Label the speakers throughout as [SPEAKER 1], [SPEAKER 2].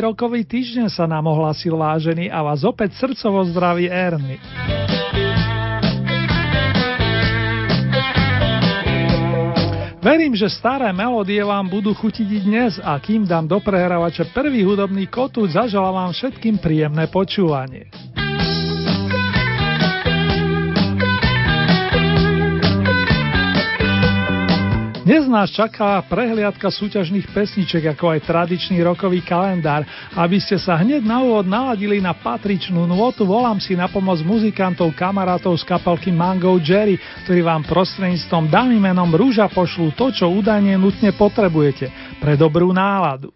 [SPEAKER 1] Rokový týždeň sa nám ohlasil vážený a vás opäť srdcovo zdraví Erny. Verím, že staré melódie vám budú chutiť i dnes a kým dám do prehrávača prvý hudobný kotúč, zaželám vám všetkým príjemné počúvanie. Dnes nás čaká prehliadka súťažných pesniček, ako aj tradičný rokový kalendár. Aby ste sa hneď na úvod naladili na patričnú nôtu, volám si na pomoc muzikantov kamarátov z kapelky Mango Jerry, ktorí vám prostredníctvom dámy menom Rúža pošlú to, čo údajne nutne potrebujete pre dobrú náladu.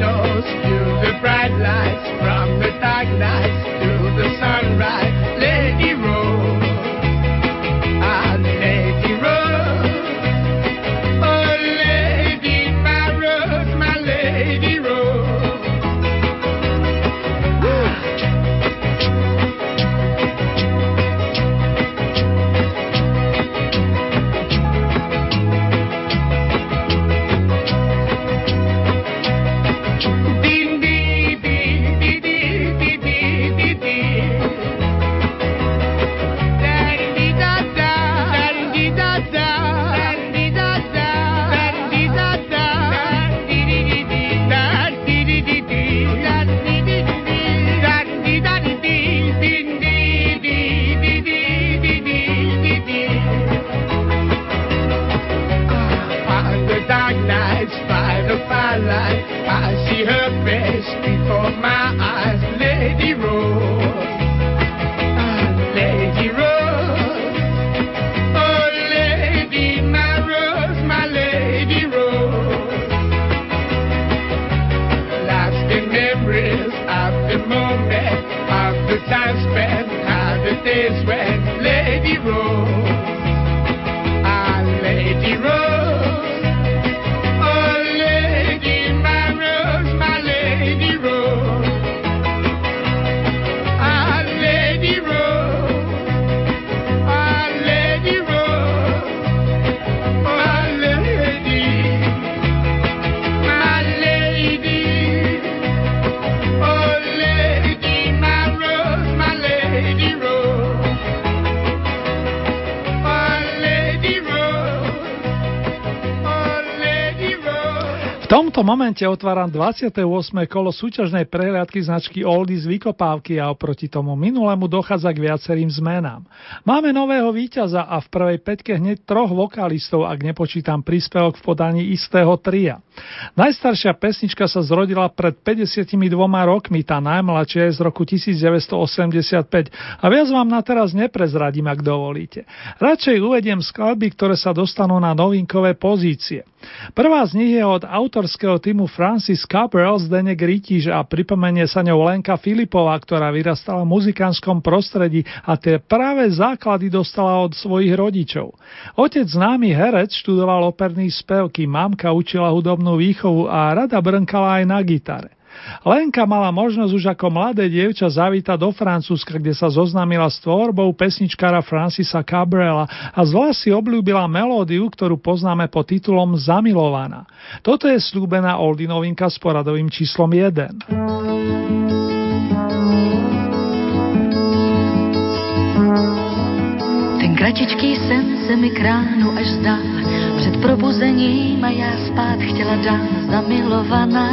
[SPEAKER 2] shadows
[SPEAKER 1] to the bright lights, from the dark nights to the sunrise.
[SPEAKER 2] Momente otváram 28. kolo súťažnej prehliadky značky Oldies Vykopávky a oproti tomu minulému dochádza k viacerým zmenám. Máme nového víťaza a v prvej peťke hneď troch vokalistov, ak nepočítam príspevok v podaní istého tria. Najstaršia pesnička sa zrodila pred 52 rokmi, tá najmladšia je z roku 1985 a viac vám na teraz neprezradím, ak dovolíte. Radšej uvediem skladby, ktoré sa dostanú na novinkové pozície. Prvá z nich je od autorského týmu Francis Cabrel Zdenek Rytíž a pripomenie sa ňou Lenka Filipová, ktorá vyrastala v muzikánskom prostredí a tie práve základy dostala od svojich rodičov. Otec známy herec študoval operný spev, kým mamka učila hudobnú výchovu a rada brnkala aj na gitare. Lenka mala možnosť už ako mladé dievča zavítať do Francúzska, kde sa zoznámila s tvorbou pesničkára Francisa Cabrela a zvlášť si obľúbila melódiu, ktorú poznáme pod titulom Zamilovaná. Toto je slúbená Oldy novinka s poradovým číslom 1.
[SPEAKER 3] Ten kratičký sen se mi kránu až zdál, před probuzením a já spát chtěla dát zamilovaná.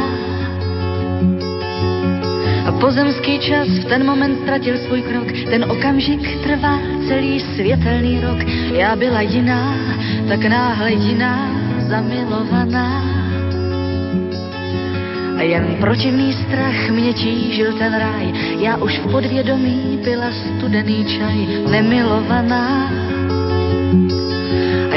[SPEAKER 3] Pozemský čas v ten moment ztratil svůj krok, ten okamžik trvá celý světelný rok. Já byla jiná, tak náhle jiná, zamilovaná. A jen protivný strach mě tížil ten ráj, já už v podvědomí pila studený čaj, nemilovaná.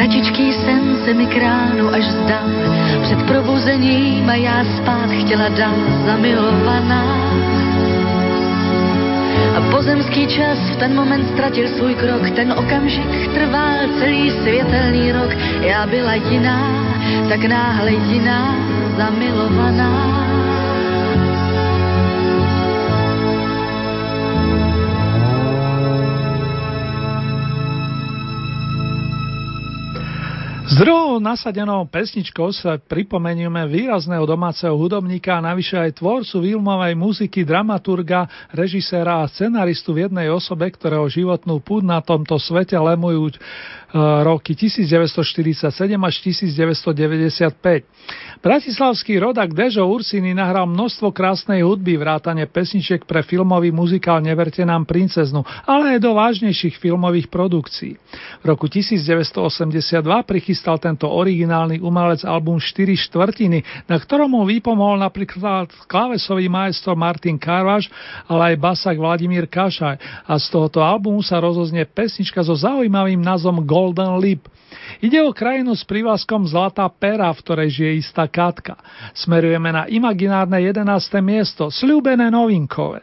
[SPEAKER 3] Kratičký sen se mi kránu až zdal, před probuzením a já spát chtěla dál zamilovaná. A pozemský čas v ten moment ztratil svůj krok, ten okamžik trval celý světelný rok. Já byla jiná, tak náhle jiná, zamilovaná.
[SPEAKER 2] Druhou nasadenou pesničkou sa pripomenieme výrazného domáceho hudobníka a navyše aj tvorcu filmovej muziky, dramaturga, režiséra a scenaristu v jednej osobe, ktorého životnú púd na tomto svete lemujú roky 1947 až 1995. Bratislavský rodak Dežo Ursiny nahral množstvo krásnej hudby, vrátane pesničiek pre filmový muzikál Neverte nám princeznu, ale aj do vážnejších filmových produkcií. V roku 1982 prichystal tento originálny umelec album 4 štvrtiny, na ktorom mu vypomohol napríklad klávesový majstor Martin Karvaš, ale aj basak Vladimír Kašaj a z tohoto albumu sa rozoznie pesnička so zaujímavým názvom Go Golden Lip. Ide o krajinu s prívlaskom Zlatá pera, v ktorej žije istá Katka. Smerujeme na imaginárne 11. miesto, sľúbené novinkové.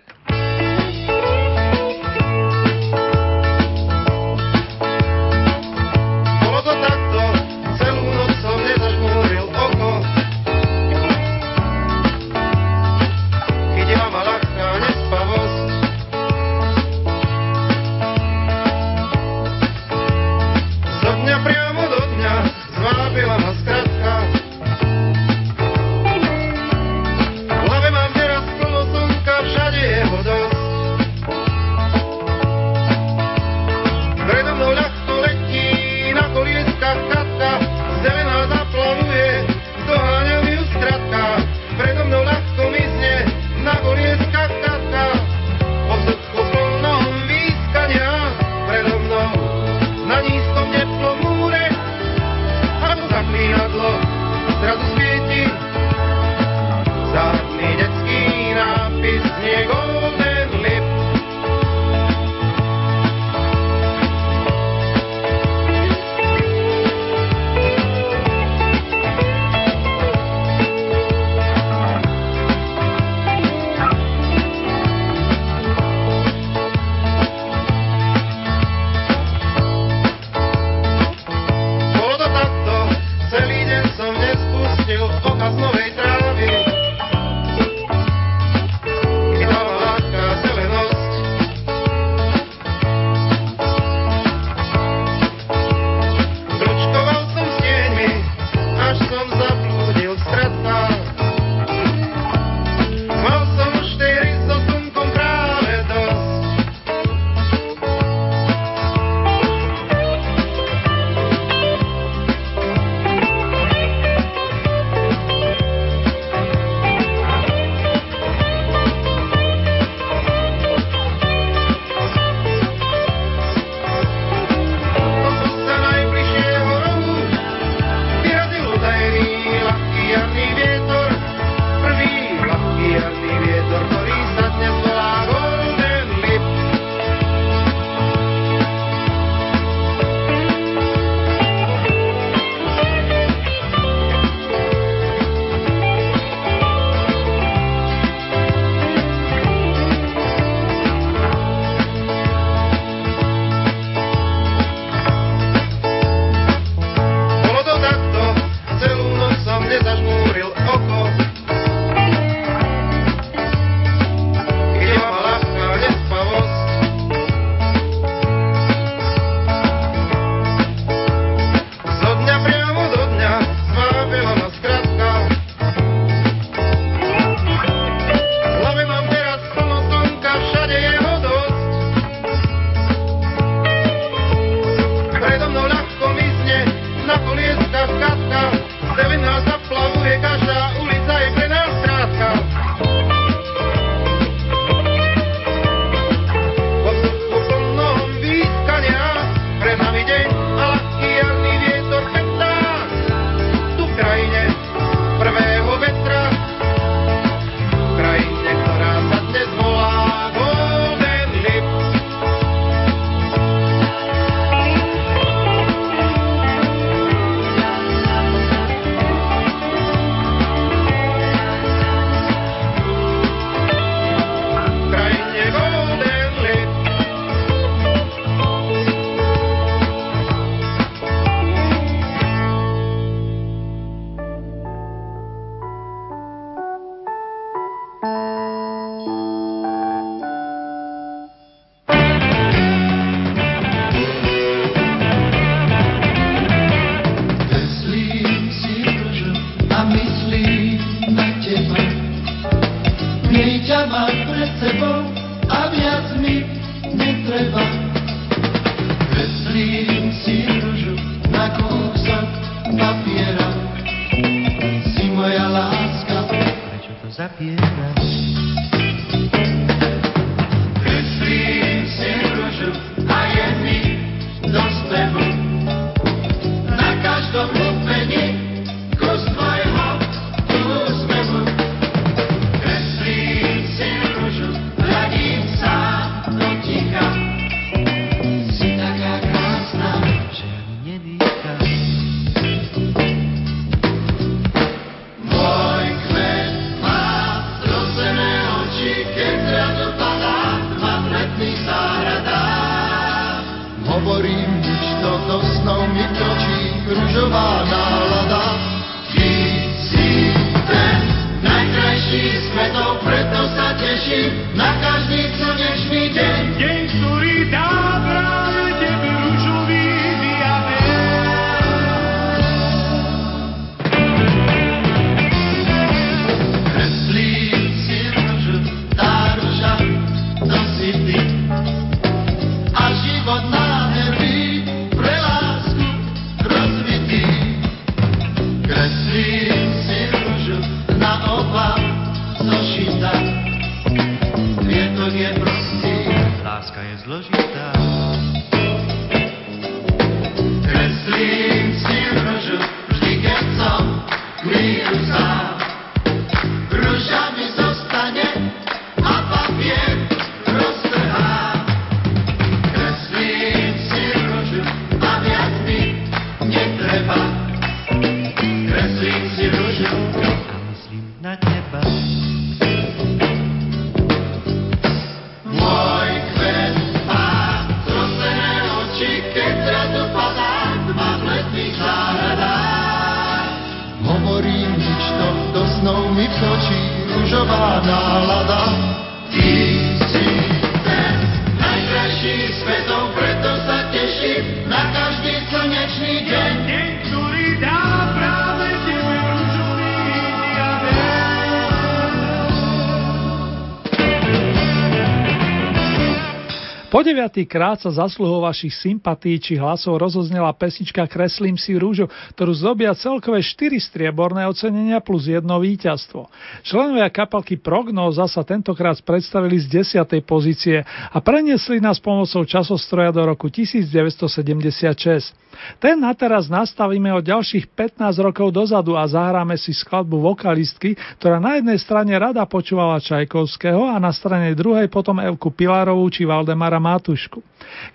[SPEAKER 2] Krát sa zasluhou vašich sympatí či hlasov rozoznela pesnička Kreslím si rúžu, ktorú zdobia celkové 4 strieborné ocenenia plus jedno víťazstvo. Členovia kapalky Prognóza sa tentokrát predstavili z 10. pozície a preniesli nás pomocou časostroja do roku 1976. Ten na teraz nastavíme o ďalších 15 rokov dozadu a zahráme si skladbu vokalistky, ktorá na jednej strane rada počúvala Čajkovského a na strane druhej potom Evku Pilarovú či Valdemara Matušku.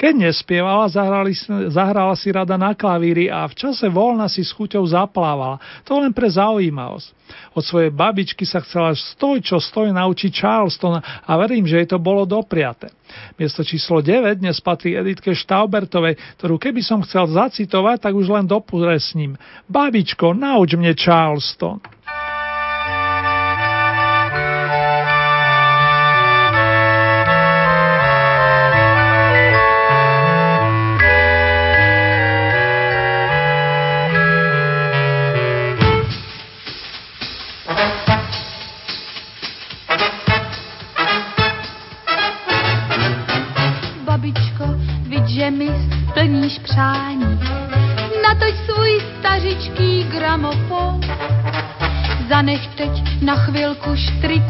[SPEAKER 2] Keď nespievala, zahrali, zahrala si rada na klavíri a v čase voľna si s chuťou zaplávala. To len pre zaujímavosť. Od svojej babičky sa chcela stoj čo stoj naučiť Charleston a verím, že jej to bolo dopriate. Miesto číslo 9 dnes patrí Editke Štaubertovej, ktorú keby som chcel zacitovať, tak už len dopuresním. Babičko, nauč mne Charleston.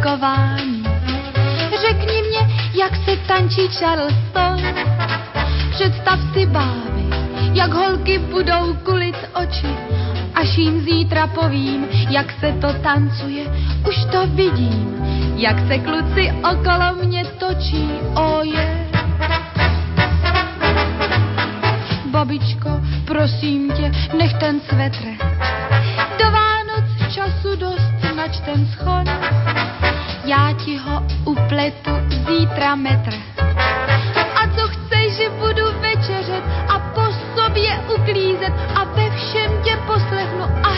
[SPEAKER 4] Štrikování. Řekni mě, jak se tančí Charleston, představ si bávy, jak holky budou kulit oči, až jim zítra povím, jak se to tancuje, už to vidím, jak se kluci okolo mě točí, oje. Oh babičko, prosím tě, nech ten svetr. Do Vánoc času dost, nač ten schod. Já ti ho upletu zítra metr. A co chceš, že budu večeřet a po sobě uklízet a ve všem tě poslechnu a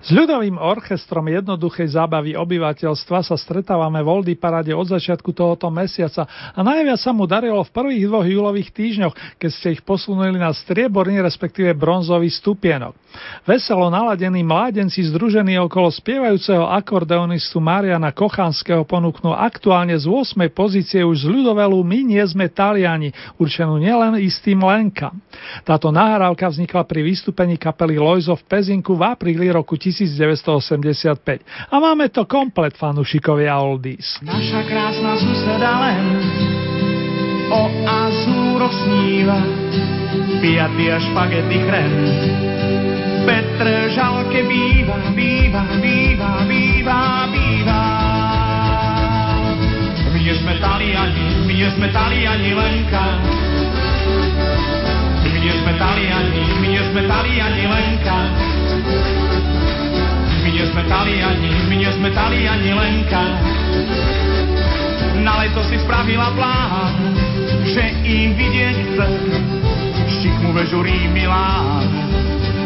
[SPEAKER 2] S ľudovým orchestrom jednoduchej zábavy obyvateľstva sa stretávame v Oldy parade od začiatku tohoto mesiaca a najviac sa mu darilo v prvých dvoch júlových týždňoch, keď ste ich posunuli na strieborný respektíve bronzový stupienok. Veselo naladení mládenci združení okolo spievajúceho akordeonistu Mariana Kochanského ponúknú aktuálne z 8. pozície už z ľudovelu My nie sme Taliani, určenú nielen istým Lenka. Táto nahrávka vznikla pri vystúpení kapely Lojzo v Pezinku v apríli roku 1985. A máme to komplet fanúšikovia Oldies.
[SPEAKER 5] Naša krásna suseda len o azúroch sníva, piaty a špagety chren. Petr žalke býva, býva, býva, býva, býva. My sme Taliani, my nie sme Taliani, Lenka. My sme Taliani, my sme Taliani, Lenka. My nie sme Taliani, my nie sme Taliani, Lenka. Na leto si spravila plán, že ich vidieť chce. Šikmu vežurí Milán,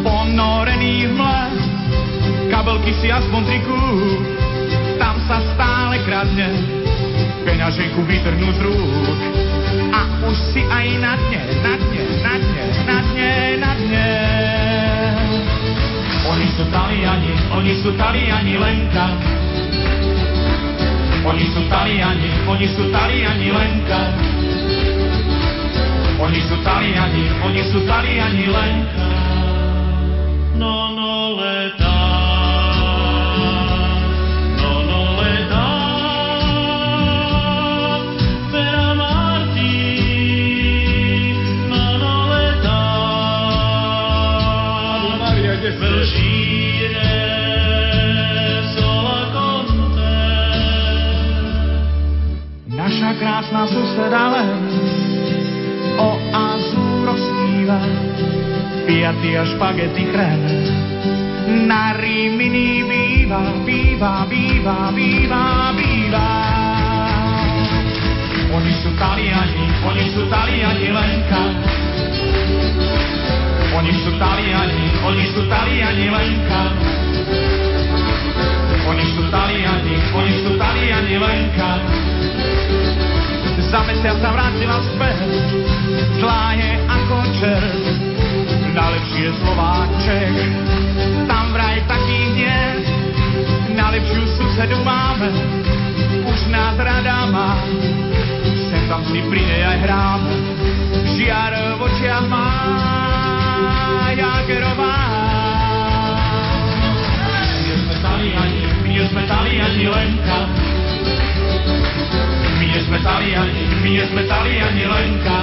[SPEAKER 5] ponorený v mle. Kabelky si aspoň triku, tam sa stále kradne. Peňaženku vytrhnú z rúk a už si aj na dne, na dne, na dne, na dne, na dne. Oni sú Taliani, oni sú Taliani, Lenka. Oni sú Taliani, oni sú Taliani, Lenka. Oni sú Taliani, oni sú Taliani, Lenka. No, no, letá. Krásna suseda len o azúro sníva, piaty a špagety chren. Na Rimini býva, býva, býva, býva, býva. Oni sú Taliani, oni sú Taliani, Lenka. Oni sú Taliani, oni sú Taliani, Lenka. Oni sú Taliani, oni sú Taliani, Lenka. Za mesiac sa vrátila späť, zlá je ako čert, najlepšie Slováček. Tam vraj takých nie, najlepšiu susedu máme, už nás rada má. Sem tam si pri nej aj hráme, žiar v očiach má, Jagerová. Nie sme Taliani, nie sme Taliani, Lenka. Sme Taliani, my nie sme Taliani, Lenka.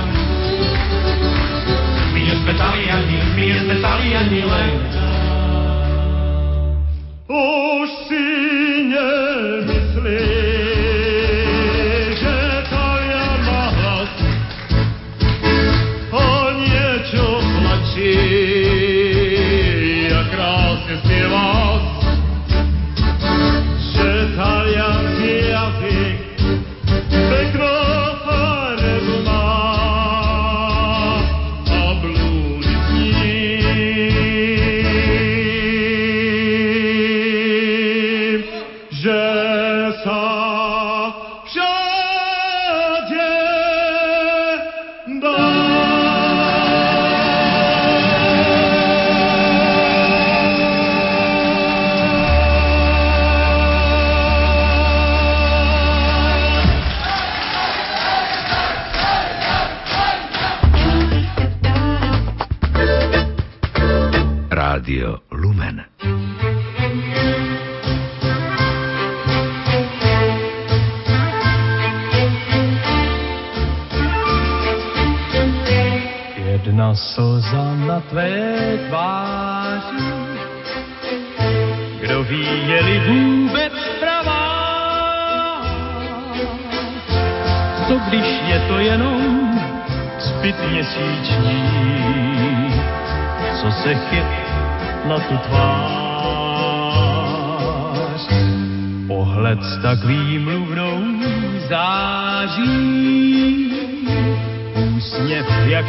[SPEAKER 5] My nie sme Taliani, my nie sme Taliani, Lenka. Už si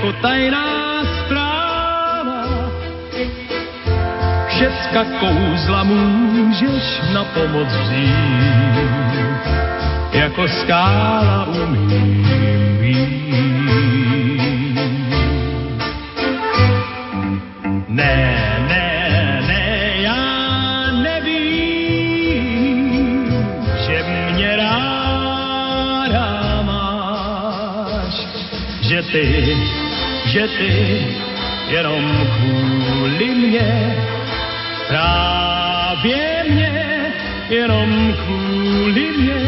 [SPEAKER 6] jako tajná zpráva. Všecka kouzla můžeš na pomoc vzít, jako skála umím být. Ty jenom kvůli mě, právě mě, jenom kvůli mě,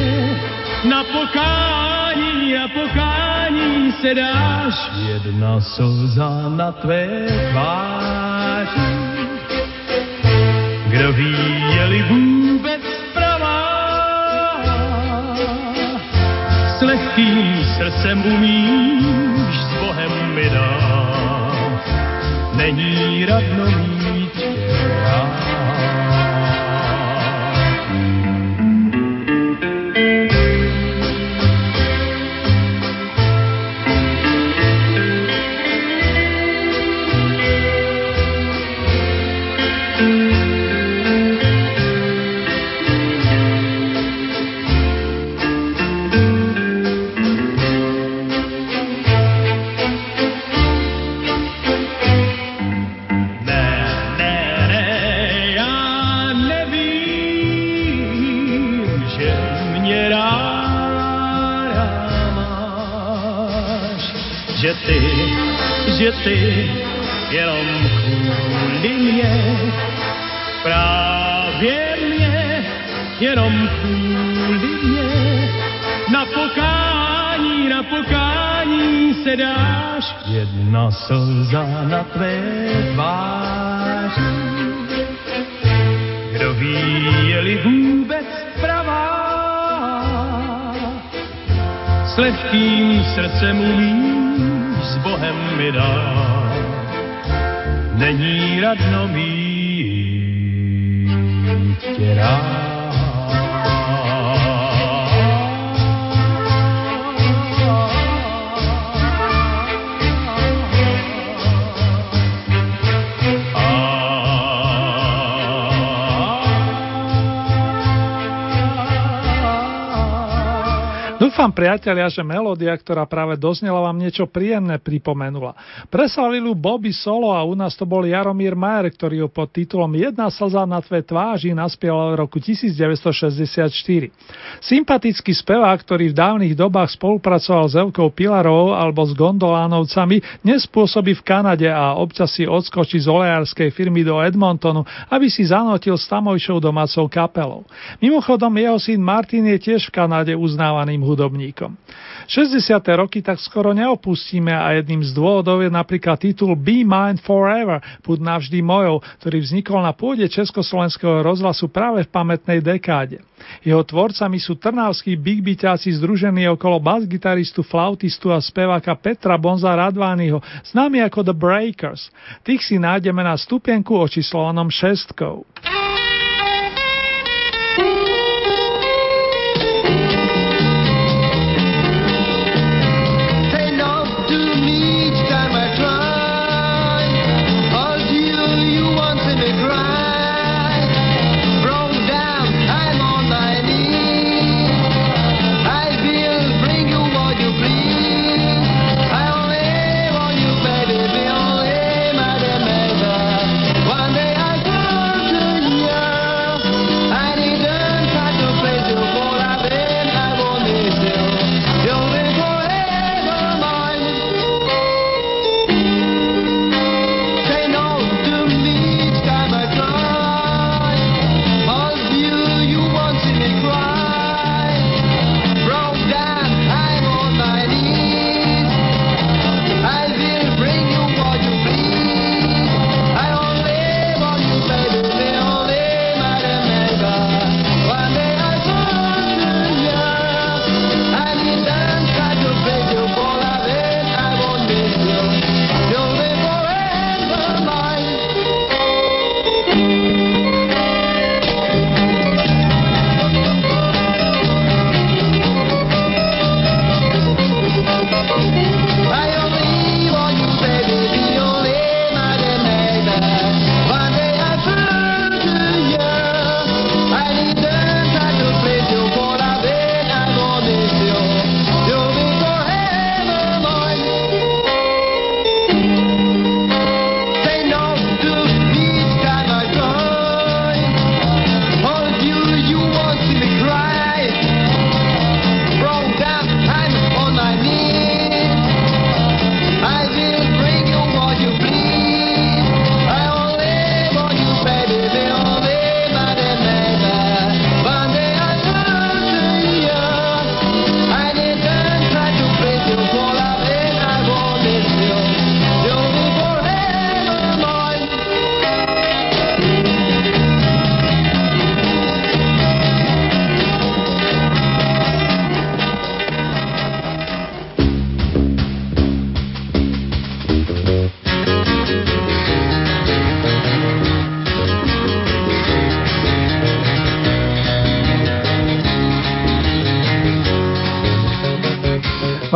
[SPEAKER 6] na pokání, na pokání se dáš. Jedna slza na tvé tváři, kdo ví, je-li vůbec pravá. S lehkým srdcem umíš není radno mít tě rád. Lehkým srdcem umíš s Bohem mi dát, není radno mít tě
[SPEAKER 2] Dúfam, priatelia, že melódia, ktorá práve doznela, vám niečo príjemné pripomenula. Preslavili ju Bobby Solo a u nás to bol Jaromír Majer, ktorý ju pod titulom Jedna slza na tvé tváži naspieval v roku 1964. Sympatický spevák, ktorý v dávnych dobách spolupracoval s Evkou Pilarovou alebo s Gondolánovcami, dnes pôsobí v Kanade a občas si odskočí z olejárskej firmy do Edmontonu, aby si zanotil s tamojšou domácou kapelou. Mimochodom, jeho syn Martin je tiež v Kanade uznávaným hudobníkom. 60. roky tak skoro neopustíme a jedným z dôvodov je napríklad titul Be Mine Forever, Buď navždy mojou, ktorý vznikol na pôde Československého rozhlasu práve v pamätnej dekáde. Jeho tvorcami sú trnavskí big byťáci združení okolo basgitaristu, flautistu a speváka Petra Bonza Radványho, známy ako The Breakers. Tých si nájdeme na stupienku očíslovanom šestkou.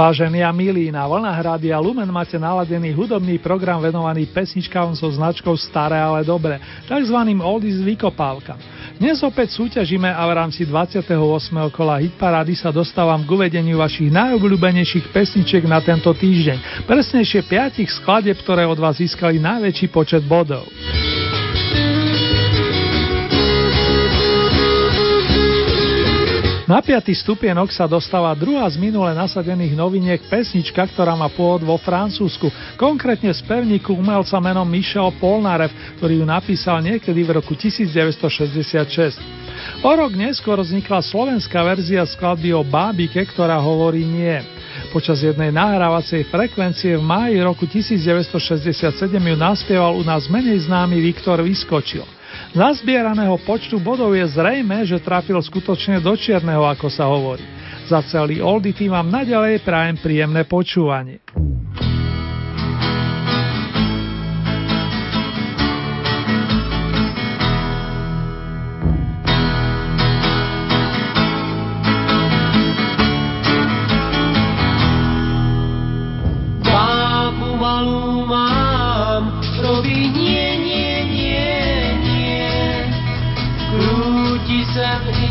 [SPEAKER 2] Vážení a milí, na vlnách Rádia Lumen máte naladený hudobný program venovaný pesničkám so značkou Staré, ale dobre, takzvaným Oldies vykopávkam. Dnes opäť súťažíme a v rámci 28. kola Hitparády sa dostávam k uvedeniu vašich najobľúbenejších pesničiek na tento týždeň, presnejšie 5 skladeb, ktoré od vás získali najväčší počet bodov. Na piatý stupienok sa dostáva druhá z minule nasadených noviniek pesnička, ktorá má pôvod vo Francúzsku, konkrétne z pevníku umelca menom Michel Polnarev, ktorý ju napísal niekedy v roku 1966. O rok neskôr vznikla slovenská verzia skladby o bábike, ktorá hovorí nie. Počas jednej nahrávacej frekvencie v máji roku 1967 ju naspieval u nás menej známy Viktor Vyskočil. Nazbieraného počtu bodov je zrejme, že trafil skutočne do čierneho, ako sa hovorí. Za celý Oldy tým vám naďalej prajem príjemné počúvanie.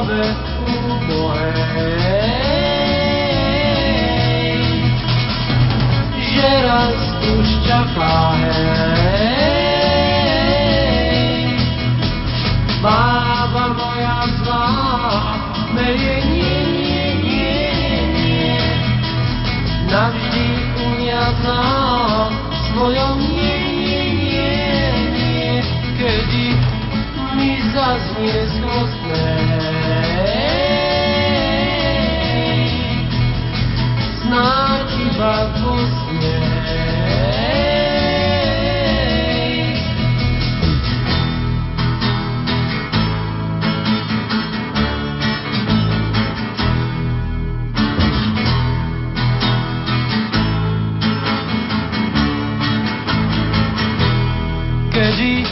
[SPEAKER 7] hlave že raz už hej. Bába moja zlá, melie nie, nie, nie, nie. Navždy uniatá, svojom nie, nie, nie, nie. Kedy mi zaznie Kedy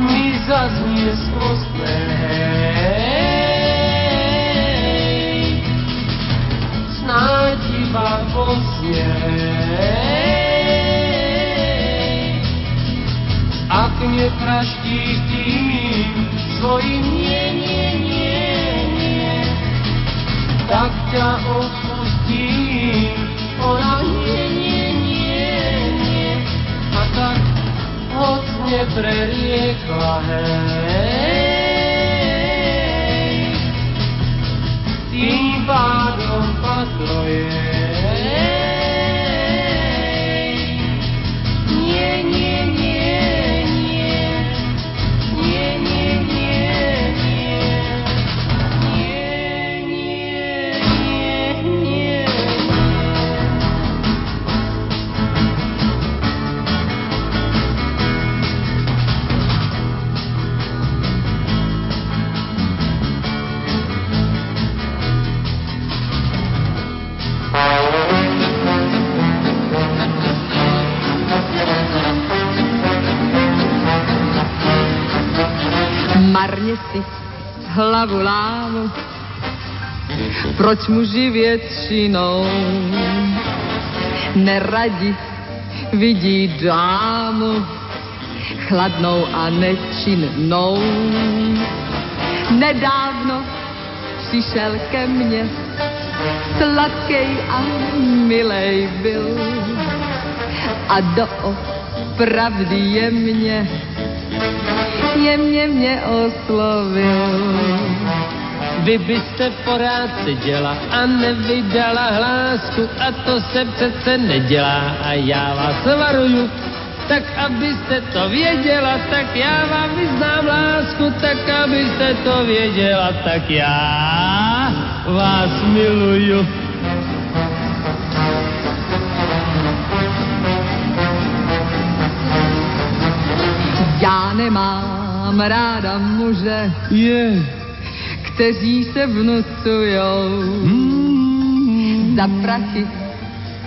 [SPEAKER 7] mi zaznie skvostné, iba posne. Ak nepraštíš tým svojim nie, nie, nie, nie, tak ťa odpustím, ona nie, nie, nie, nie, a tak hoď nepreriekla, hej, tým pádom padlo.
[SPEAKER 3] Si hlavu lámu, proč muži většinou neradi vidí dámu chladnou a nečinnou. Nedávno přišel ke mně, sladkej a milej byl a do pravdy je mě jemně mě oslovil.
[SPEAKER 7] Vy byste porád seděla a nevydala hlásku a to se přece nedělá a já vás varuju,
[SPEAKER 8] tak abyste to věděla, tak já vám vyznám lásku, tak abyste to věděla, tak já vás miluju.
[SPEAKER 9] Já nemám ráda muže,
[SPEAKER 8] Je.
[SPEAKER 9] kteří se vnucujou. Za prachy.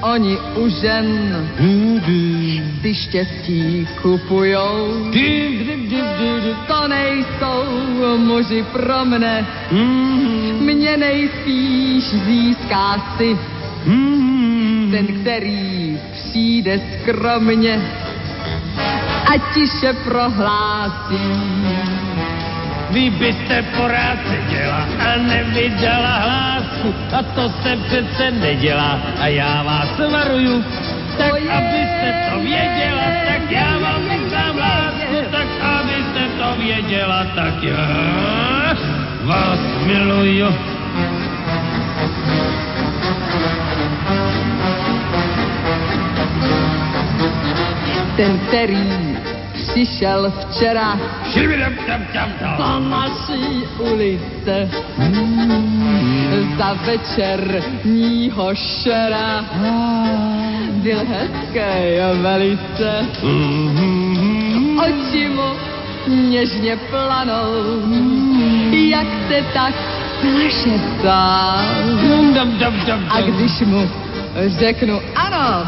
[SPEAKER 9] Oni u žen si štěstí kupujou. To nejsou muži pro mne, mě nejspíš získá si ten, který přijde skromně a tiše prohlásí.
[SPEAKER 8] Vy byste porád seděla a nevydala hlásku a to se přece nedělá a já vás varuju. Tak abyste to věděla, tak já vám vyznám lásku, tak abyste to věděla, tak já vás miluju.
[SPEAKER 9] Ten, který přišel včera
[SPEAKER 8] Šibidam-tam-tam-tam.
[SPEAKER 9] na naší ulice za večerního šera. Byl hezký velice, oči mu něžně planou, jak se tak zašeptá. A když mu řeknu ano,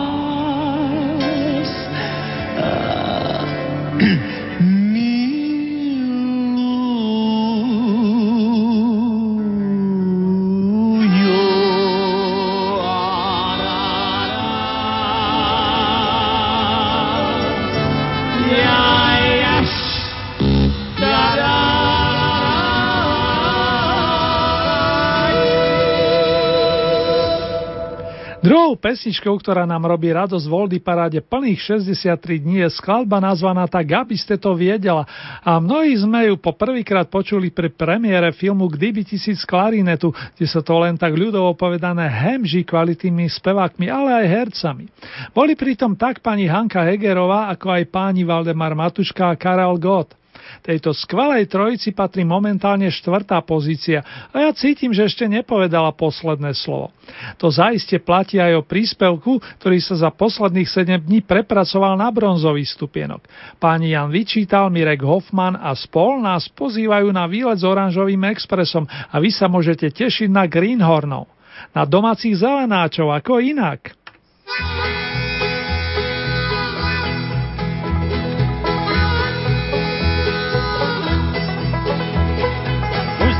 [SPEAKER 2] Druhou pesničkou, ktorá nám robí radosť v Oldy paráde plných 63 dní je skladba nazvaná tak, aby ste to viedela. A mnohí sme ju po prvýkrát počuli pri premiére filmu Kdyby tisíc klarinetu, kde sa to len tak ľudovo povedané hemží kvalitnými spevákmi, ale aj hercami. Boli pritom tak pani Hanka Hegerová, ako aj páni Valdemar Matuška a Karel Gott. Tejto skvelej trojici patrí momentálne štvrtá pozícia a ja cítim, že ešte nepovedala posledné slovo. To zaiste platí aj o príspevku, ktorý sa za posledných 7 dní prepracoval na bronzový stupienok. Páni Jan Vyčítal, Mirek Hoffman a spol nás pozývajú na výlet s oranžovým expresom a vy sa môžete tešiť na Greenhornov. Na domácich zelenáčov, ako inak.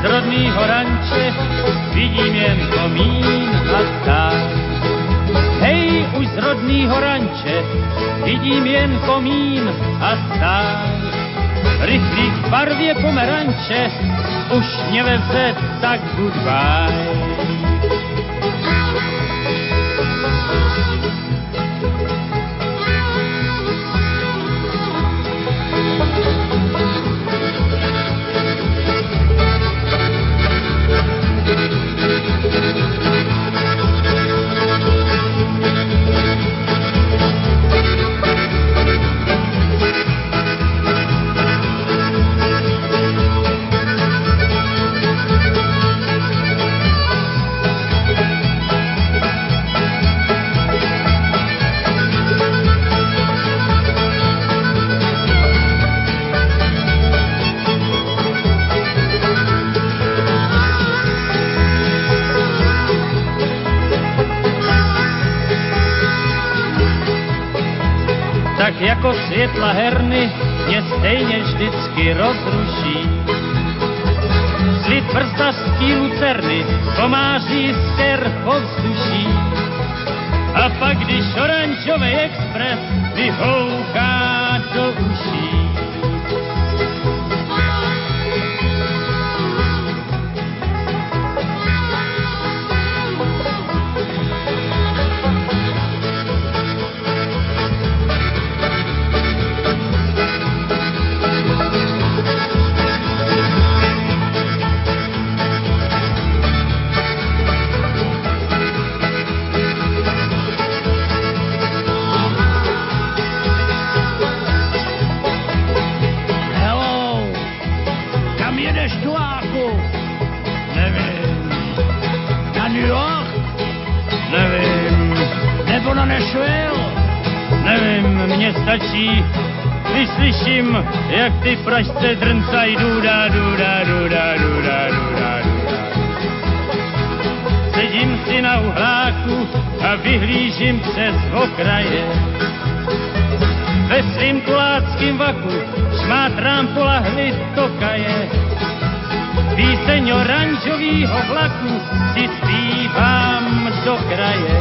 [SPEAKER 10] Z rodného ranče vidím jen komín a stát. Hej, už z rodného ranče vidím jen komín a stát. Rychlík v barvě pomeranče už mě veze, tak goodbye. Jako světla herny mě stejně vždycky rozruší. Slid brzdařský lucerny komáří sker povzduší. A pak, když oranžový expres vyhouká do uší, jak ty pražce drncají duda, duda, duda, duda, duda, duda. Sedím si na uhláku a vyhlížím přes okraje. Ve svým kuláckým vaku šmátrám polahli tokaje. Píseň oranžovýho vlaku si zpívám do kraje.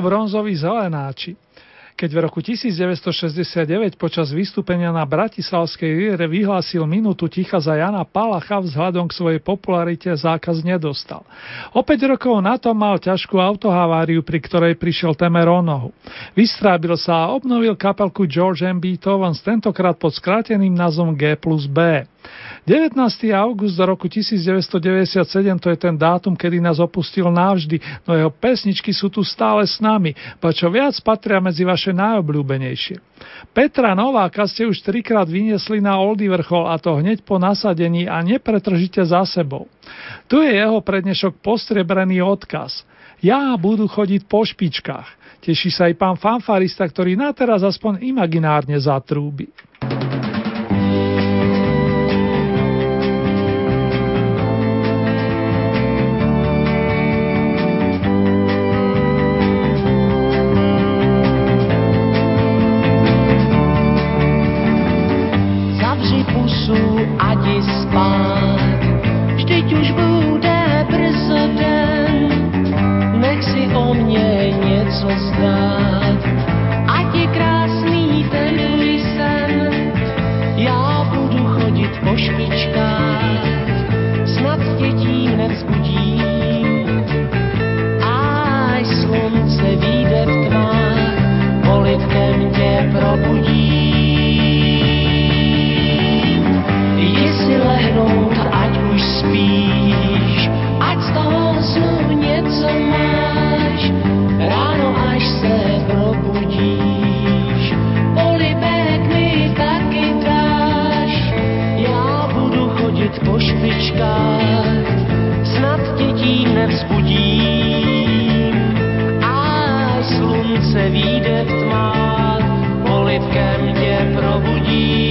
[SPEAKER 2] Toľko bronzoví zelenáči. Keď v roku 1969 počas vystúpenia na Bratislavskej líre vyhlásil minútu ticha za Jana Palacha vzhľadom k svojej popularite zákaz nedostal. O 5 rokov na to mal ťažkú autohaváriu, pri ktorej prišiel temer o nohu. Vystrábil sa a obnovil kapelku George M. Beethoven tentokrát pod skráteným názvom G plus B. 19. august do roku 1997 to je ten dátum, kedy nás opustil navždy, no jeho pesničky sú tu stále s nami, ba čo viac patria medzi vaše najobľúbenejšie. Petra Nováka ste už trikrát vyniesli na Oldy vrchol a to hneď po nasadení a nepretržite za sebou. Tu je jeho prednešok postrebrený odkaz. Ja budú chodiť po špičkách. Teší sa aj pán fanfarista, ktorý na teraz aspoň imaginárne zatrúbi.
[SPEAKER 11] Slunce vyjde v tmách, polivkem tě probudím.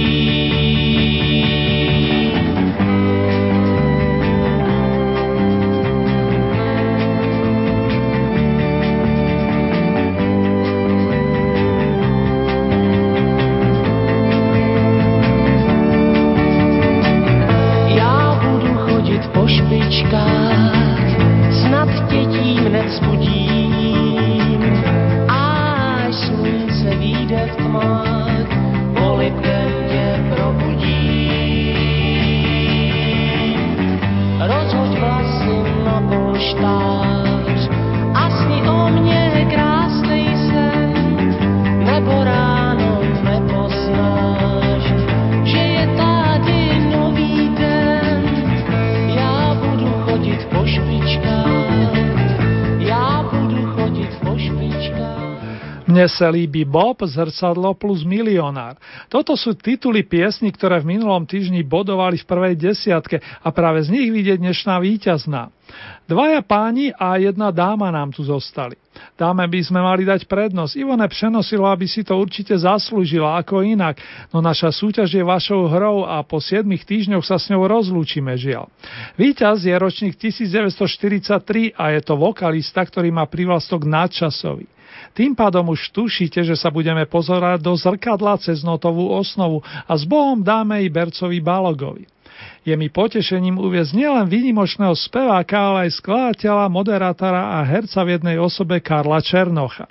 [SPEAKER 2] Líbi Bob, Zrcadlo plus Milionár. Toto sú tituly piesní, ktoré v minulom týždni bodovali v prvej desiatke a práve z nich vidieť dnešná víťazná. Dvaja páni a jedna dáma nám tu zostali. Dáme by sme mali dať prednosť. Ivone Přenosilo, aby si to určite zaslúžila, ako inak, no naša súťaž je vašou hrou a po 7 týždňoch sa s ňou rozlúčime, žiaľ. Výťaz je ročník 1943 a je to vokalista, ktorý má privlastok nadčasový. Tým pádom už tušíte, že sa budeme pozerať do zrkadla cez notovú osnovu a s Bohom dáme i Bercovi Balogovi. Je mi potešením uviezť nielen výnimočného speváka, ale aj skladateľa, moderátora a herca v jednej osobe Karla Černocha.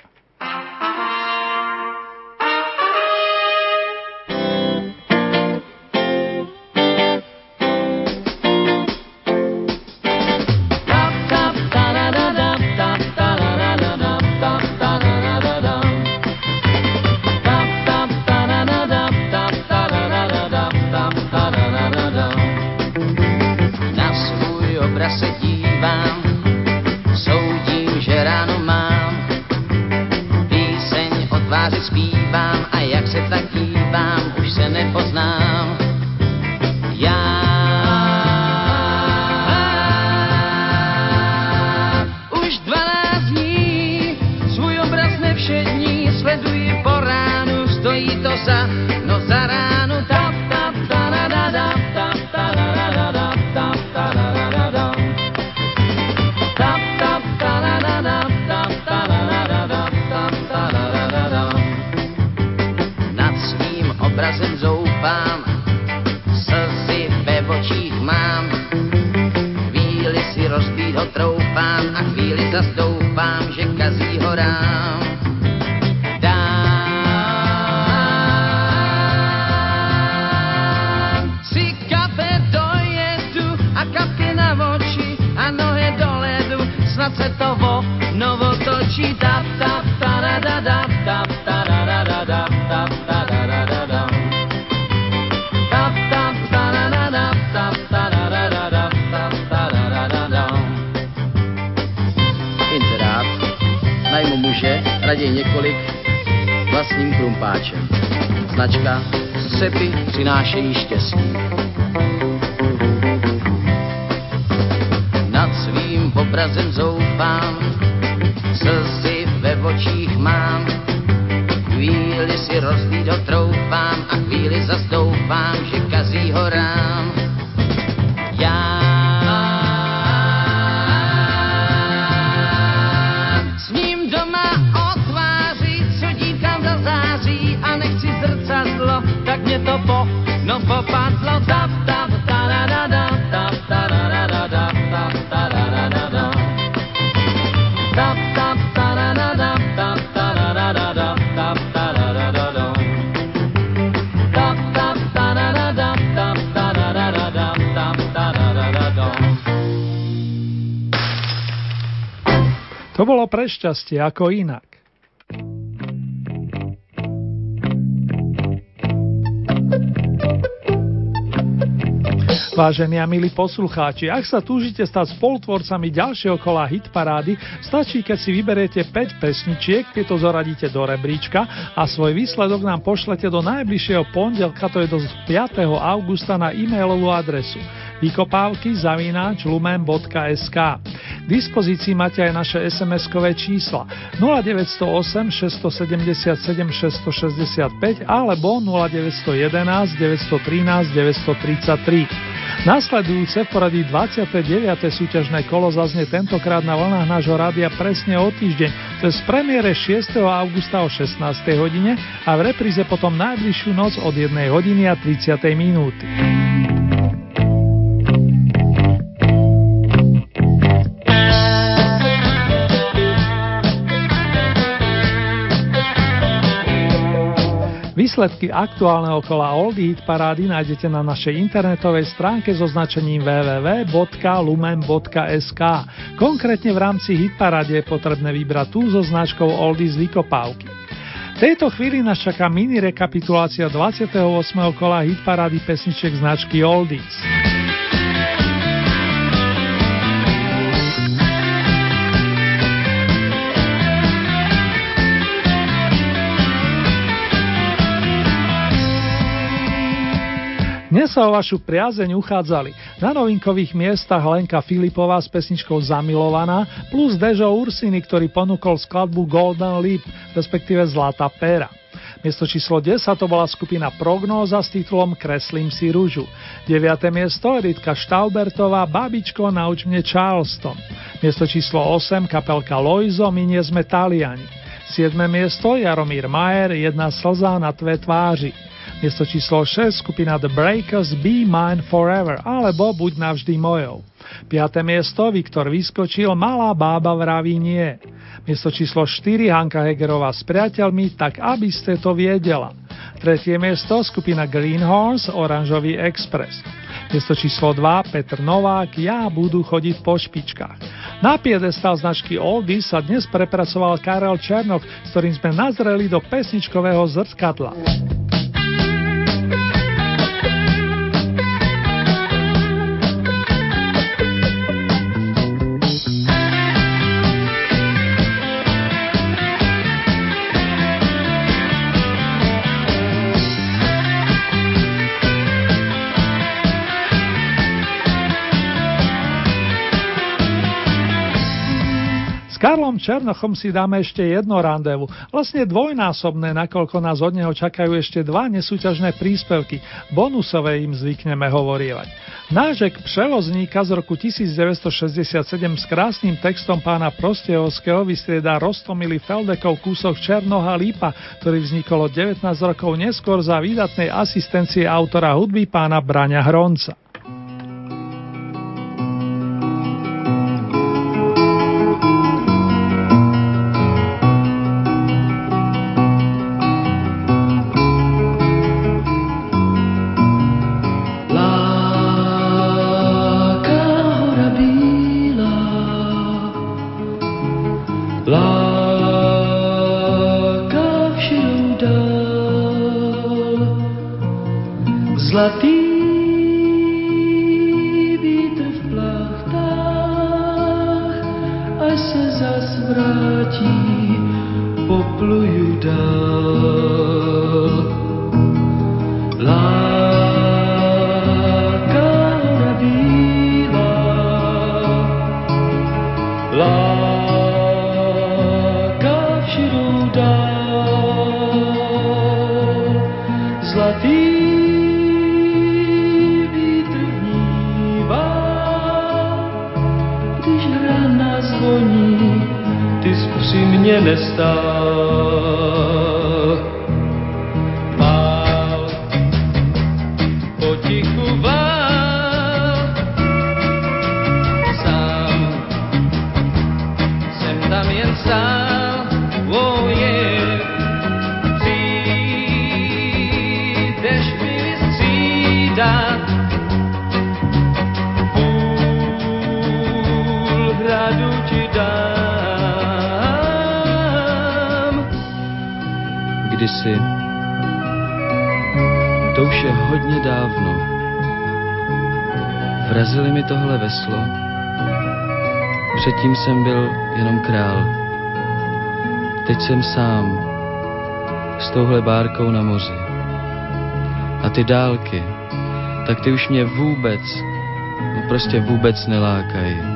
[SPEAKER 12] Přinášejí štěstí. Nad svým obrazem zoufám, slzy ve očích mám, chvíli si rozlído troufám To
[SPEAKER 2] prešťastie ako inak. Vážení a milí poslucháči, ak sa túžite stať spolutvorcami ďalšieho kola hitparády, stačí, keď si vyberiete 5 pesničiek, tieto zoradíte do rebríčka a svoj výsledok nám pošlete do najbližšieho pondelka, to je do 5. augusta na e-mailovú adresu vykopávky zavináč lumen.sk. Dispozícii máte aj naše SMS-kové čísla 0908 677 665 alebo 0911 913 933. Nasledujúce poradí 29. súťažné kolo zaznie tentokrát na vlnách nášho rádia presne o týždeň, cez premiére 6. augusta o 16. hodine a v repríze potom najbližšiu noc od 1 hodiny a 30. minúty. Výsledky aktuálneho kola Oldie Hit parády nájdete na našej internetovej stránke so značením www.lumen.sk. Konkrétne v rámci Hit parády je potrebné vybrať tú so značkou Oldies Vykopávky. V tejto chvíli nás čaká mini rekapitulácia 28. kola Hit parády pesniček značky Oldies. Dnes sa o vašu priazeň uchádzali na novinkových miestach Lenka Filipová s pesničkou Zamilovaná plus Dežo Ursiny, ktorý ponúkol skladbu Golden Leap, respektíve Zlatá péra. Miesto číslo 10 to bola skupina Prognóza s titulom Kreslím si rúžu. 9. miesto Editka Štaubertová Babičko nauč mne Charleston. Miesto číslo 8 kapelka Loizo My nie sme Taliani. 7. miesto Jaromír Majer Jedna slza na tvé tváři. Miesto číslo 6 skupina The Breakers Be Mine Forever alebo Buď navždy mojou. 5. miesto Viktor vyskočil Malá bába vraví nie. Miesto číslo 4 Hanka Hegerová s priateľmi Tak aby ste to viedela. Tretie miesto skupina Greenhorns Oranžový Express. Miesto číslo 2 Petr Novák Ja budú chodiť po špičkách. Na piedestal značky Oldy sa dnes prepracoval Karel Černok, s ktorým sme nazreli do pesničkového zrkadla. Karlom Černochom si dáme ešte jedno randevu, vlastne dvojnásobné, nakoľko nás od neho čakajú ešte dva nesúťažné príspevky, bonusové im zvykneme hovorievať. Nážek Převozníka z roku 1967 s krásnym textom pána Prostejovského vystriedá Rostomily Feldekov kúsok Černoha Lípa, ktorý vznikol 19 rokov neskôr za výdatnej asistencie autora hudby pána Braňa Hronca.
[SPEAKER 11] láka širou dál. Zlatý vítr v pláchtách, až se zas vrátí, popluju dál.
[SPEAKER 12] Předtím jsem byl jenom král. Teď jsem sám s touhle bárkou na moři. A ty dálky, tak ty už mě vůbec, no
[SPEAKER 13] prostě vůbec nelákají.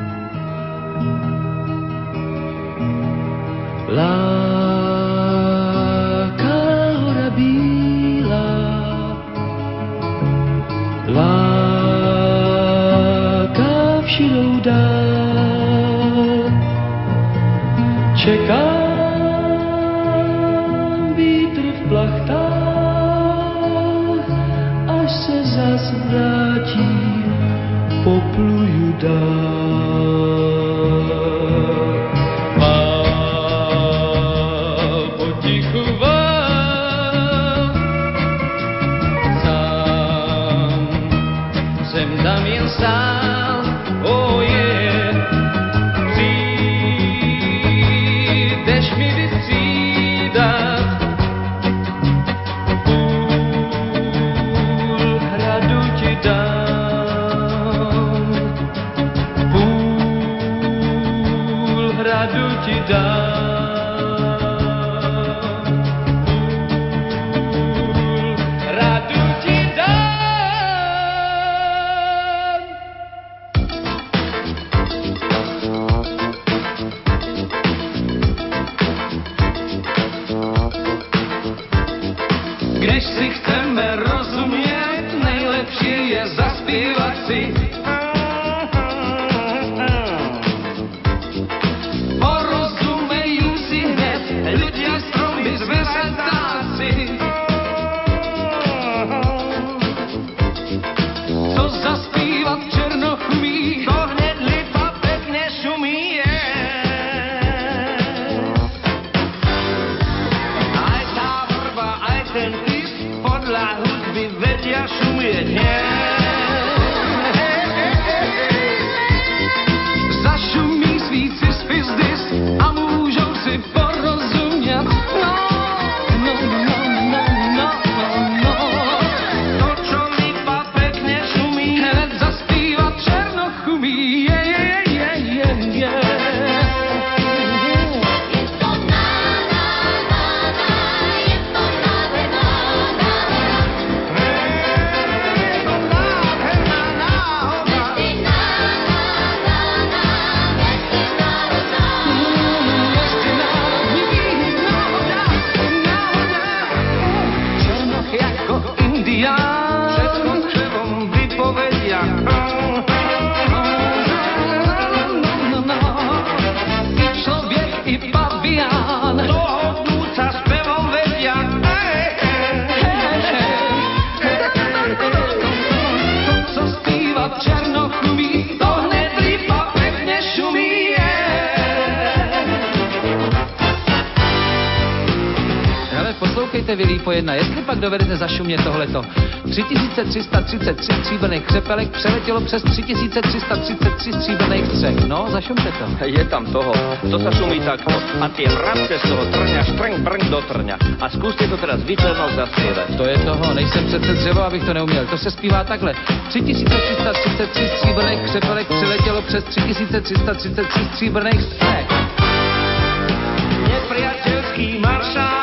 [SPEAKER 13] Lípo jedna, jestli pak dovedete zašumět tohleto. 3333 stříbrných křepelek přeletělo přes 3333 stříbrných střech. No, zašumte to.
[SPEAKER 14] Je tam toho, to sa šumí takto. A tie vrabce z toho trňa, štrng, brng do trňa. A skúste to teraz vyčernou zaspievať.
[SPEAKER 13] To je toho, nejsem přece dřevo, abych to neuměl. To se zpívá takhle. 3333 stříbrných křepelek přiletělo přes 3333 stříbrných střech.
[SPEAKER 12] Nepriateľskí maršáli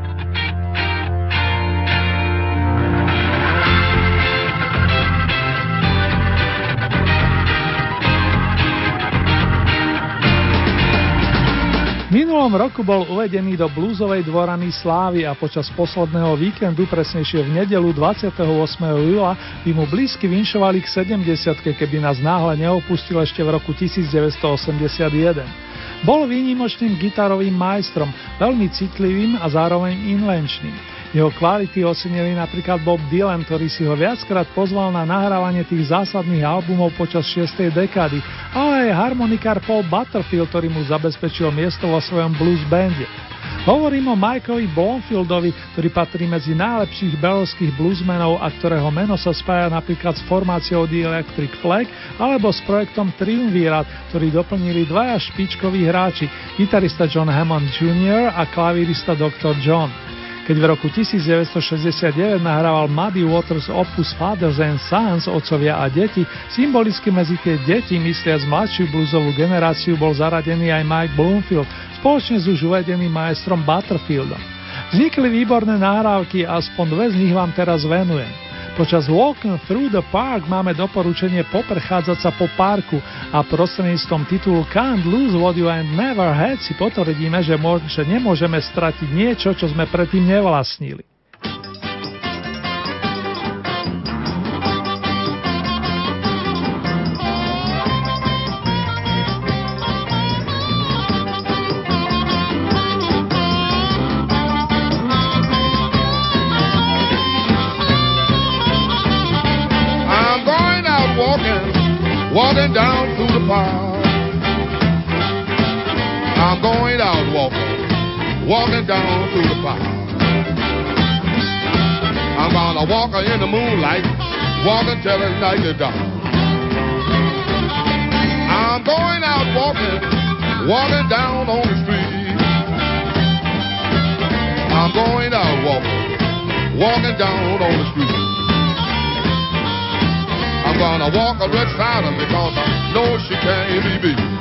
[SPEAKER 2] Minulom roku bol uvedený do bluesovej dvorany Slávy a počas posledného víkendu, presnejšie v nedelu 28. júla, by mu blízky vinšovali k 70 keby nás náhle neopustil ešte v roku 1981. Bol výnimočným gitarovým majstrom, veľmi citlivým a zároveň invenčným. Jeho kvality ocenili napríklad Bob Dylan, ktorý si ho viackrát pozval na nahrávanie tých zásadných albumov počas 6. dekády, ale aj harmonikár Paul Butterfield, ktorý mu zabezpečil miesto vo svojom blues bande. Hovorím o Mikeovi Bloomfieldovi, ktorý patrí medzi najlepších belovských bluesmenov a ktorého meno sa spája napríklad s formáciou The Electric Flag alebo s projektom Triumvirat, ktorý doplnili dvaja špičkoví hráči, gitarista John Hammond Jr. a klavírista Dr. John. Keď v roku 1969 nahrával Muddy Waters opus Fathers and Sons, otcovia a deti, symbolicky medzi tie deti, mysliac mladšiu bluesovú generáciu, bol zaradený aj Mike Bloomfield, spoločne s už uvedeným maestrom Butterfieldom. Vznikli výborné náhrávky a aspoň dve z nich vám teraz venujem. Počas Walking Through the Park máme doporučenie poprechádzať sa po parku a prostredníctvom titulu Can't Lose What You Ain't Never Had si potvrdíme, že, že nemôžeme stratiť niečo, čo sme predtým nevlastnili.
[SPEAKER 15] Walking down through the park. I'm going out walking, walking down through the park. I'm gonna walk in the moonlight, walking till it's night to dark. I'm going out walking, walking down on the street. I'm going out walking, walking down on the street. Gonna walk a red side because I know she can't be beat.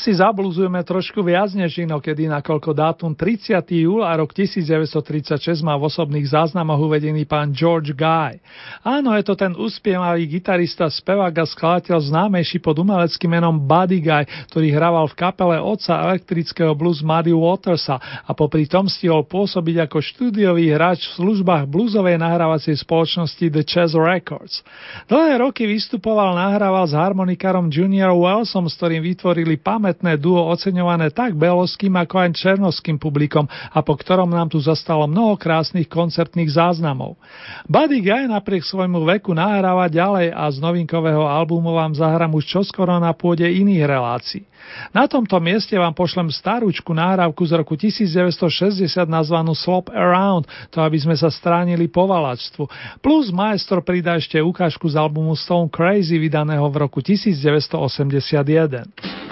[SPEAKER 2] Si zablúzujeme trošku viac než inokedy, nakoľko dátum 30. júl a rok 1936 má v osobných záznamoch uvedený pán George Guy. Áno, je to ten uspievavý gitarista, spevák a skladateľ známejší pod umeleckým menom Buddy Guy, ktorý hrával v kapele otca elektrického blues Muddy Watersa a popri tom stihol pôsobiť ako štúdiový hráč v službách bluesovej nahrávacej spoločnosti The Chess Records. Dlhé roky vystupoval, nahrával s harmonikárom Junior Wellsom, s ktorým vytvorili pamätné duo oceňované tak beloským ako aj černovským publikom a po ktorom nám tu zastalo mnoho krásnych koncertných záznamov. Buddy Guy napriek svojmu veku nahráva ďalej a z novinkového albumu vám zahrám už čoskoro na pôde iných relácií. Na tomto mieste vám pošlem starúčku nahrávku z roku 1960 nazvanú Slop Around, to aby sme sa stránili povalačstvu. Plus maestro pridá ešte ukážku z albumu Stone Crazy vydaného v roku 1981.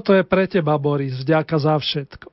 [SPEAKER 2] Toto je pre teba, Boris, vďaka za všetko.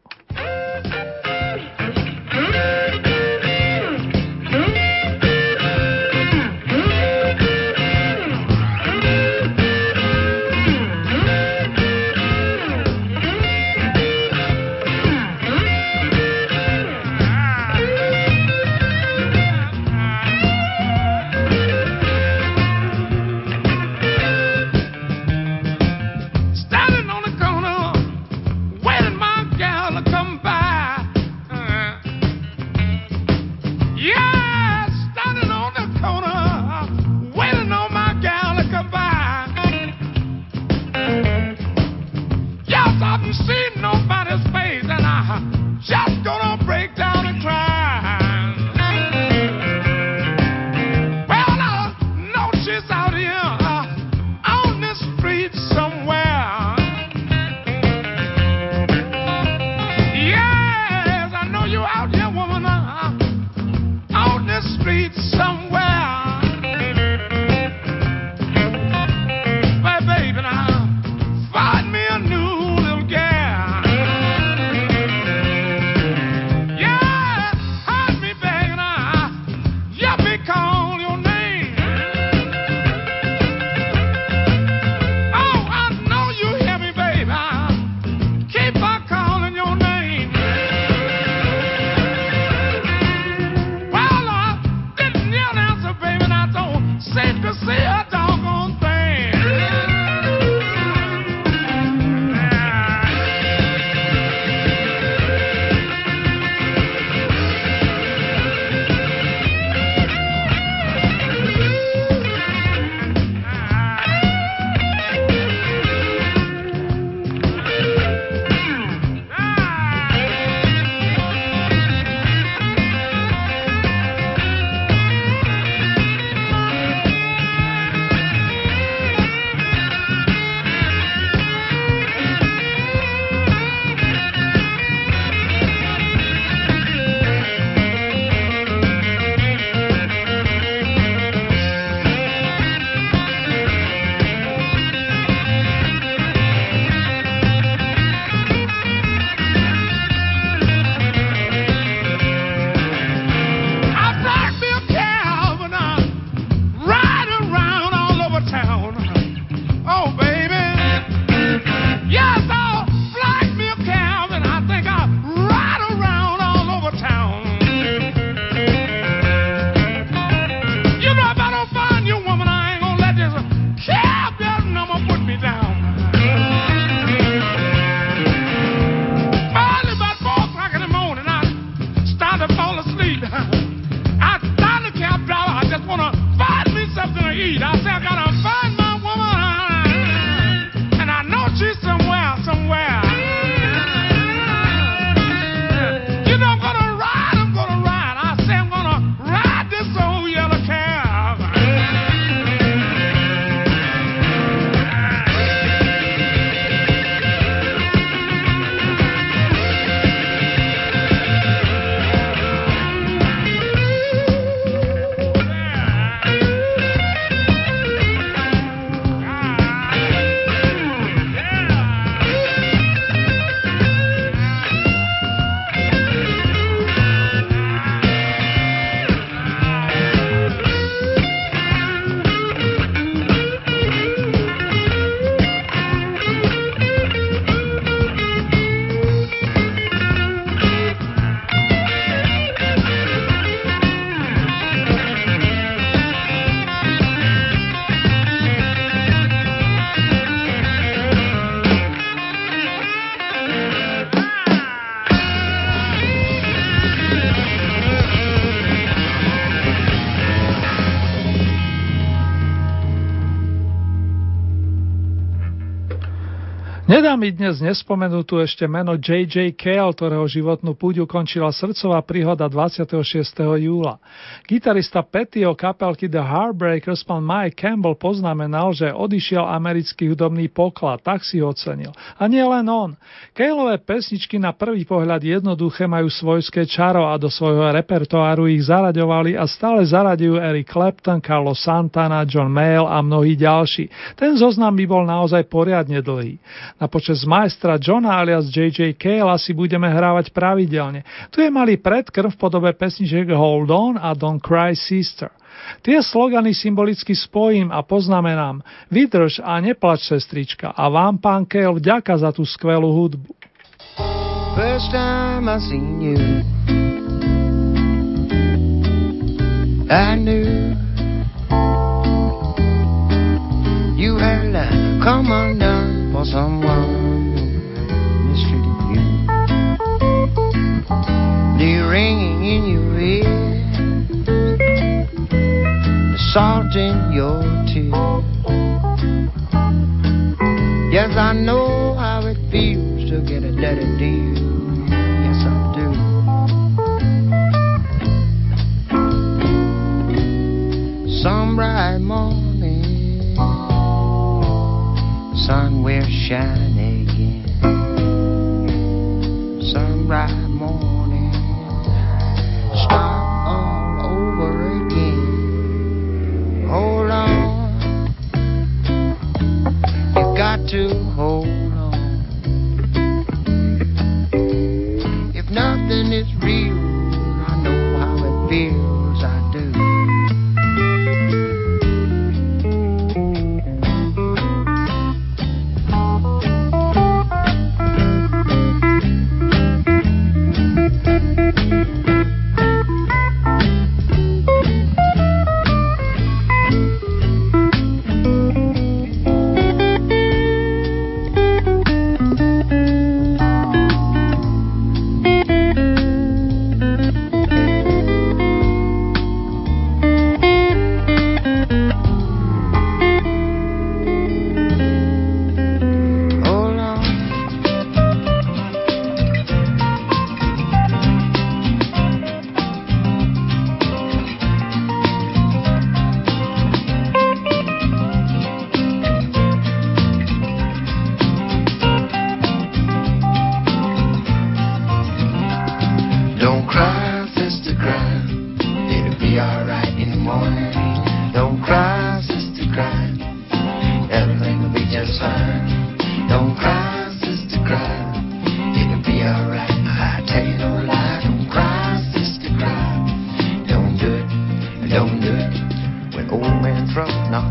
[SPEAKER 2] Nedá mi dnes nespomenutú ešte meno J.J. Cale, ktorého životnú púť ukončila srdcová príhoda 26. júla. Gitarista Pettyo kapelky The Heartbreakers pán Mike Campbell poznamenal, že odišiel americký hudobný poklad, tak si ho ocenil. A nie len on. Caleové pesničky na prvý pohľad jednoduché majú svojské čaro a do svojho repertoáru ich zaraďovali a stále zaraďujú Eric Clapton, Carlos Santana, John Mayall a mnohí ďalší. Ten zoznam by bol naozaj poriadne dlhý. Na počas majstra Johna alias J.J. Cale si budeme hrávať pravidelne. Tu je malý predkrv v podobe pesniček Hold On a Don't Cry Sister. Tie slogany symbolicky spojím a poznamenám Vydrž a neplač sestrička a vám, pán Cale, vďaka za tú skvelú hudbu.
[SPEAKER 16] First time I seen you I knew you had come undone for someone mistreated you. The ringing in your salt in your tears. Yes, I know how it feels to get a dirty deal. Yes, I do. Some bright morning sun will shine again. Sunrise morning, start Hold on, you got to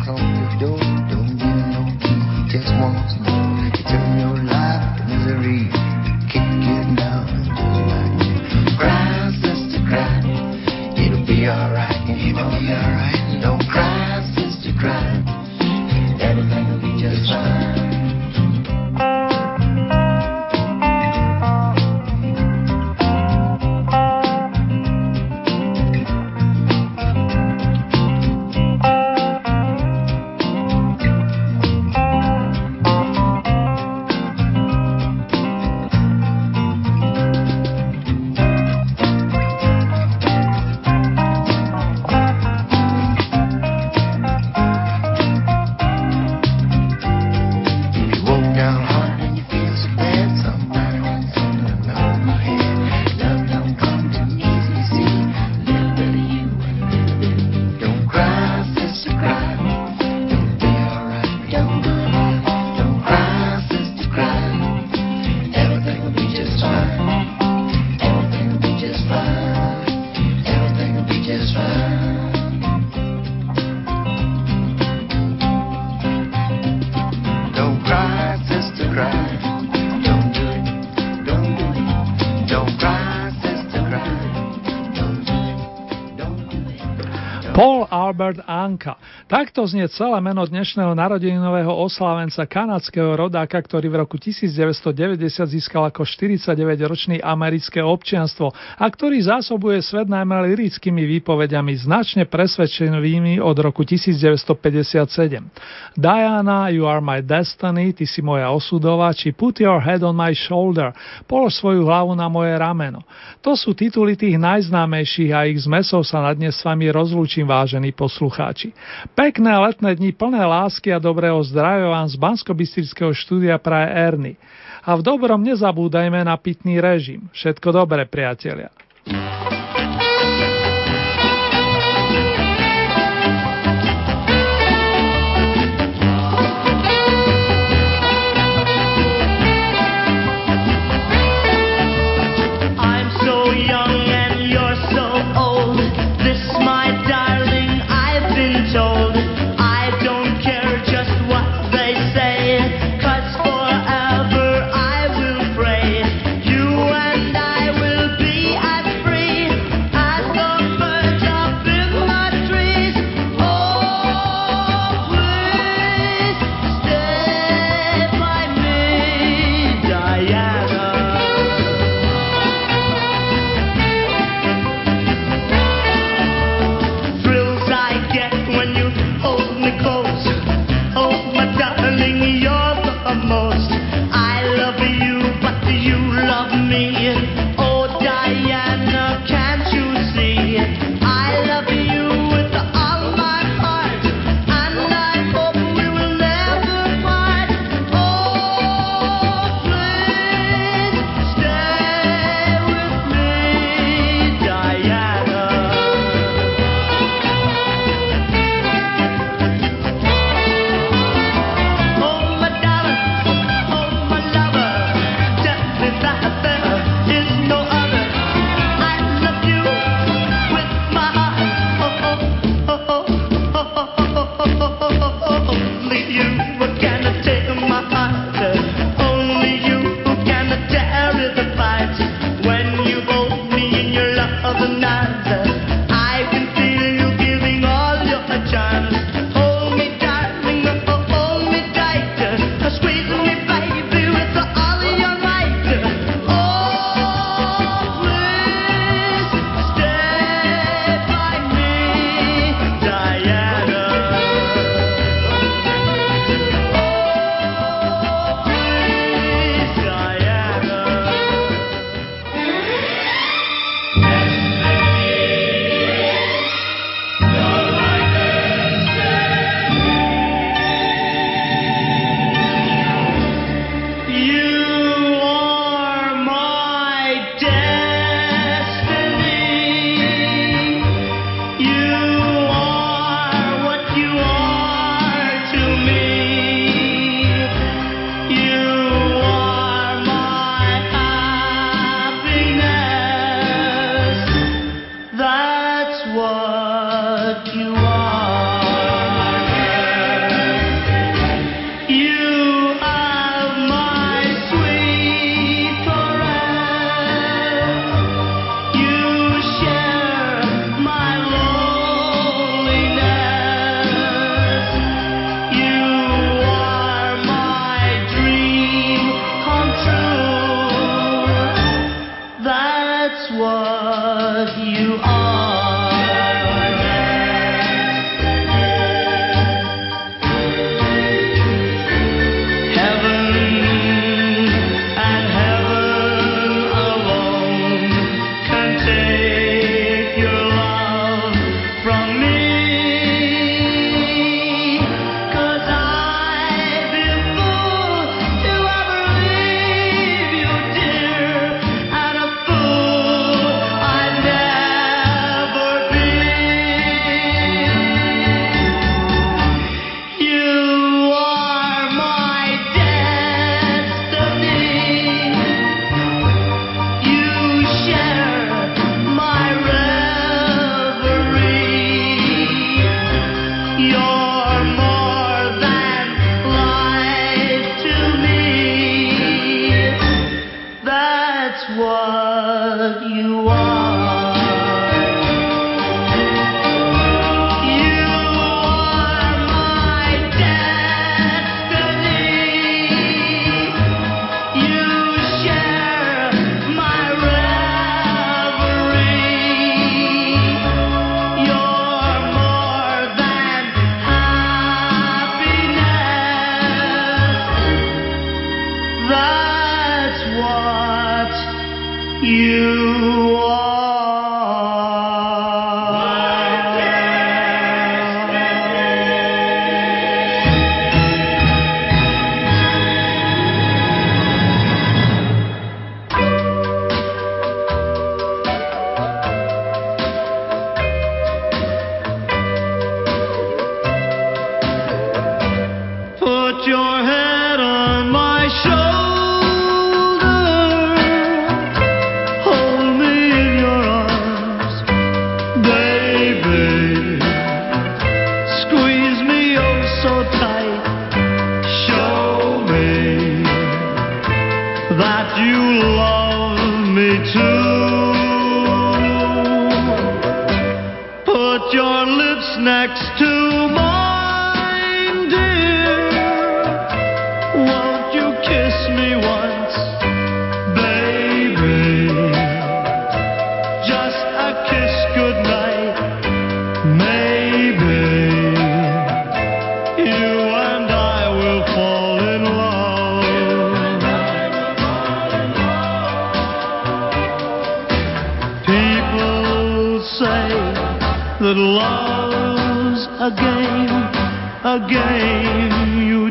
[SPEAKER 11] come Takto znie celé meno dnešného narodeninového oslávenca kanadského rodáka, ktorý v roku 1990 získal ako 49-ročný americké občianstvo a ktorý zásobuje svet najmä lirickými výpovediami značne presvedčenými od roku 1957. Diana, You are my destiny, Ty si moja osudová, či Put your head on my shoulder, polož svoju hlavu na moje rameno. To sú tituly tých najznámejších a ich zmesov sa na dnes s vami rozlúčim vážení poslucháči. Pekné letné dni plné lásky a dobrého zdravia vám z bansko štúdia praje Erny. A v dobrom nezabúdajme na pitný režim. Všetko dobré, priatelia.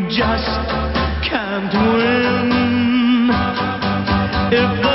[SPEAKER 11] Just can't win. If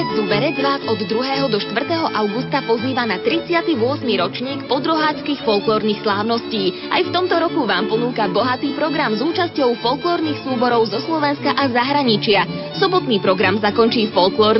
[SPEAKER 17] Obec Zuberec vás od 2. do 4. augusta pozýva na 38. ročník podroháckých folklórnych slávností. Aj v tomto roku vám ponúka bohatý program s účasťou folklórnych súborov zo Slovenska a zahraničia. Sobotný program zakončí folklórny